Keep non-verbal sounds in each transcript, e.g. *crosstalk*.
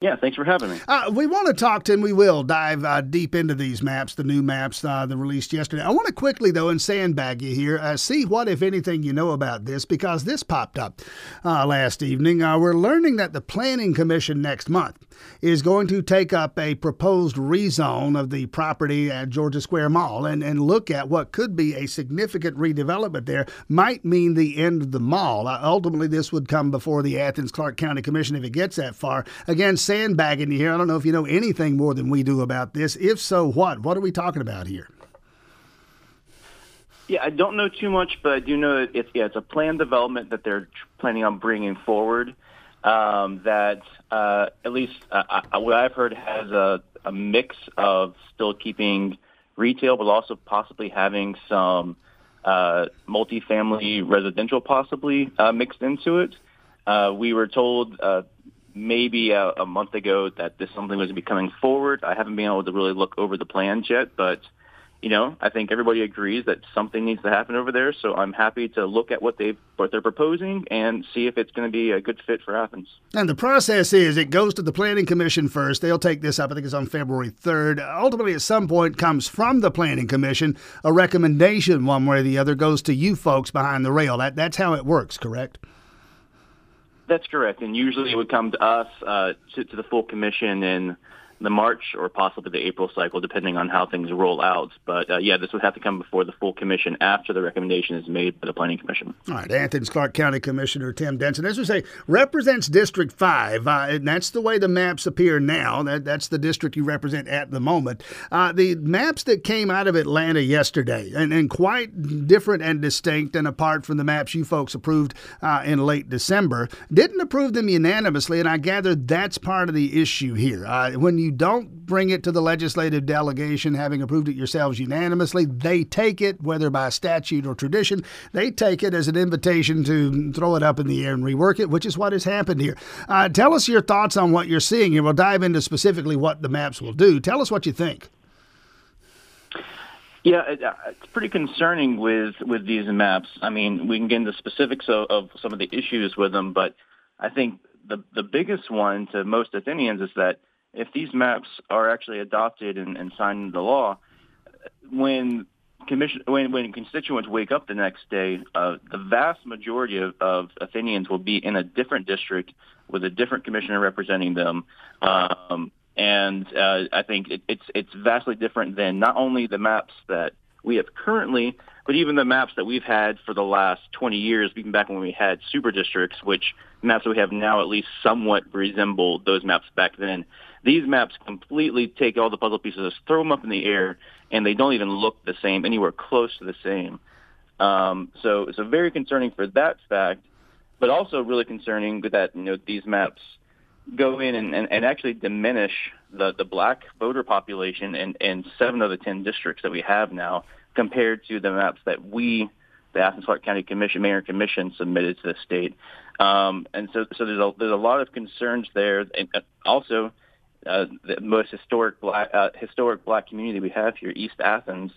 Yeah, thanks for having me. Uh, we want to talk to, and we will dive uh, deep into these maps, the new maps uh, that released yesterday. I want to quickly, though, and sandbag you here, uh, see what, if anything, you know about this, because this popped up uh, last evening. Uh, we're learning that the Planning Commission next month is going to take up a proposed rezone of the property at Georgia Square Mall and, and look at what could be a significant redevelopment there. Might mean the end of the mall. Uh, ultimately, this would come before the Athens Clarke County Commission if it gets that far. Again, sandbagging you here. I don't know if you know anything more than we do about this. If so, what? What are we talking about here? Yeah, I don't know too much, but I do know that it's yeah, it's a planned development that they're planning on bringing forward. Um, that uh, at least uh, I, what I've heard has a, a mix of still keeping retail, but also possibly having some uh, multifamily residential possibly uh, mixed into it. Uh, we were told uh, maybe a, a month ago that this something was be coming forward. I haven't been able to really look over the plans yet, but you know, I think everybody agrees that something needs to happen over there. So I'm happy to look at what they what they're proposing and see if it's going to be a good fit for Athens. And the process is it goes to the Planning Commission first. They'll take this up. I think it's on February 3rd. Ultimately, at some point, comes from the Planning Commission a recommendation, one way or the other, goes to you folks behind the rail. That that's how it works, correct? That's correct, and usually it would come to us, uh, to, to the full commission, and the March or possibly the April cycle, depending on how things roll out. But uh, yeah, this would have to come before the full commission after the recommendation is made by the Planning Commission. All right, Athens Clarke County Commissioner Tim Denson, as we say, represents District Five, uh, and that's the way the maps appear now. That that's the district you represent at the moment. Uh, the maps that came out of Atlanta yesterday, and, and quite different and distinct, and apart from the maps you folks approved uh, in late December, didn't approve them unanimously, and I gather that's part of the issue here. Uh, when you don't bring it to the legislative delegation, having approved it yourselves unanimously, they take it, whether by statute or tradition, they take it as an invitation to throw it up in the air and rework it, which is what has happened here. Uh, tell us your thoughts on what you're seeing, and we'll dive into specifically what the maps will do. Tell us what you think. Yeah, uh, it's pretty concerning with with these maps. I mean, we can get into specifics of, of some of the issues with them, but I think the the biggest one to most Athenians is that if these maps are actually adopted and, and signed into law, when commission when, when constituents wake up the next day, uh, the vast majority of, of Athenians will be in a different district with a different commissioner representing them. Um, and uh, I think it, it's it's vastly different than not only the maps that we have currently, but even the maps that we've had for the last 20 years, even back when we had super districts, which maps that we have now at least somewhat resemble those maps back then. These maps completely take all the puzzle pieces, throw them up in the air, and they don't even look the same, anywhere close to the same. Um, so, so very concerning for that fact, but also really concerning that you know these maps go in and, and, and actually diminish the, the black voter population in, in seven of the ten districts that we have now compared to the maps that we, the Athens Clarke County Commission, Mayor Commission, submitted to the state. Um, and so, so there's a, there's a lot of concerns there. And also, uh, the most historic black uh, historic black community we have here, East Athens,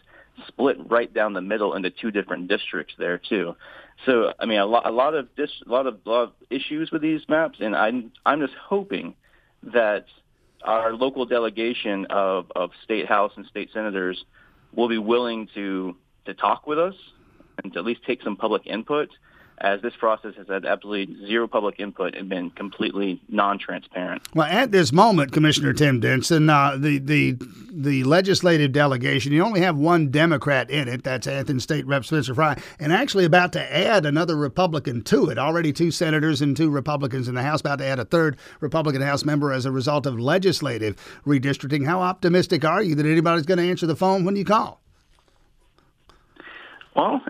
split right down the middle into two different districts there too. So I mean, a lot a lot of dis, a lot of, lot of issues with these maps, and I'm I'm just hoping that our local delegation of of state house and state senators will be willing to to talk with us and to at least take some public input as this process has had absolutely zero public input and been completely non-transparent. Well, at this moment, Commissioner Tim Denson, uh, the the the legislative delegation, you only have one Democrat in it. That's Athens State Rep Spencer Frye, and actually about to add another Republican to it. Already two senators and two Republicans in the House, about to add a third Republican House member as a result of legislative redistricting. How optimistic are you that anybody's going to answer the phone when you call? Well,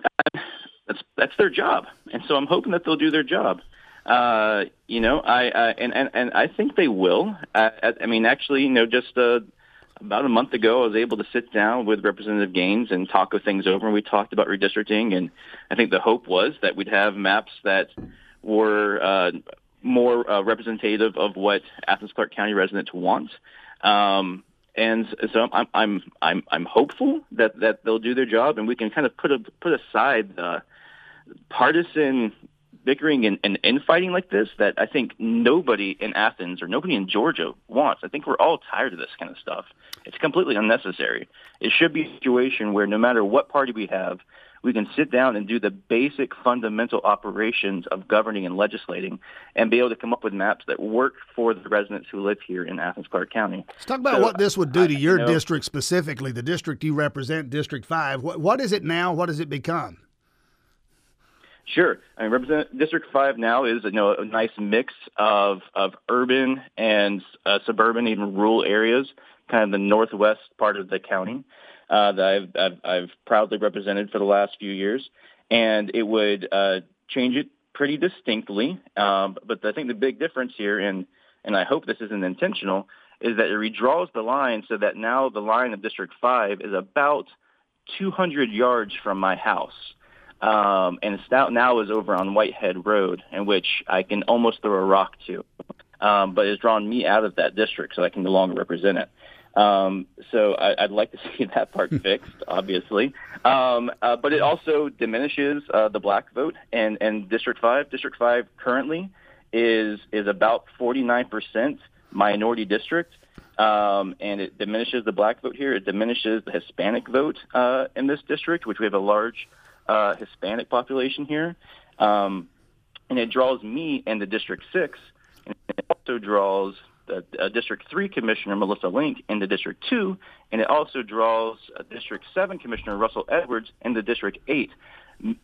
that's that's their job, and so I'm hoping that they'll do their job. Uh, you know, I, I and, and and I think they will. I, I mean, actually, you know, just uh, about a month ago, I was able to sit down with Representative Gaines and talk things over, and we talked about redistricting. And I think the hope was that we'd have maps that were uh, more uh, representative of what Athens Clarke County residents want. Um, and so I'm I'm I'm I'm hopeful that that they'll do their job, and we can kind of put a, put aside the partisan bickering and, and infighting like this that I think nobody in Athens or nobody in Georgia wants. I think we're all tired of this kind of stuff. It's completely unnecessary. It should be a situation where no matter what party we have, we can sit down and do the basic fundamental operations of governing and legislating and be able to come up with maps that work for the residents who live here in Athens Clarke County. Let's talk about so, what this would do to your you know, district specifically, the district you represent, District 5. What, what is it now? What does it become? Sure. I mean, represent District Five now is you know a nice mix of of urban and uh, suburban, even rural areas, kind of the northwest part of the county uh, that I've, I've I've proudly represented for the last few years, and it would uh, change it pretty distinctly. Um, but I think the big difference here, and and I hope this isn't intentional, is that it redraws the line so that now the line of District Five is about 200 yards from my house. Um, and Stout now is over on Whitehead Road, in which I can almost throw a rock to. Um, but it's drawn me out of that district, so I can no longer represent it. Um, so I, would like to *laughs* see that part fixed, obviously. Um, uh, but it also diminishes uh, the black vote, and, and District Five, District Five currently is is about 49 percent minority district, um, and it diminishes the black vote here. It diminishes the Hispanic vote uh, in this district, which we have a large uh, Hispanic population here. Um, and it draws me into District 6. And it also draws the uh, District 3 Commissioner Melissa Link into District 2. And it also draws uh, District 7 Commissioner Russell Edwards into District 8.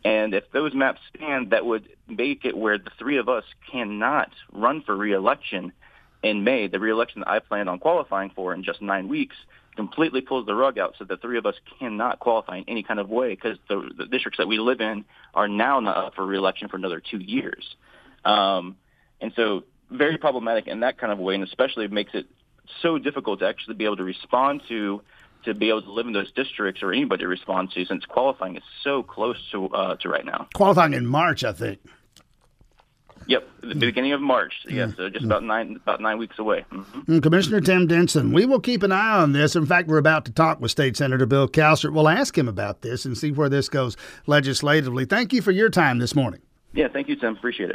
And if those maps stand, that would make it where the three of us cannot run for reelection in May, the reelection that I planned on qualifying for in just nine weeks completely pulls the rug out so the three of us cannot qualify in any kind of way because the, the districts that we live in are now not up for reelection for another two years. Um, and so very problematic in that kind of way, and especially makes it so difficult to actually be able to respond to to be able to live in those districts or anybody to respond to since qualifying is so close to uh, to right now. Qualifying in March, I think. Yep, the beginning of March. Yeah, so just about nine about nine weeks away. Mm-hmm. Mm, Commissioner Tim Denson, we will keep an eye on this. In fact, we're about to talk with State Senator Bill Cowsert. We'll ask him about this and see where this goes legislatively. Thank you for your time this morning. Yeah, thank you, Tim. Appreciate it.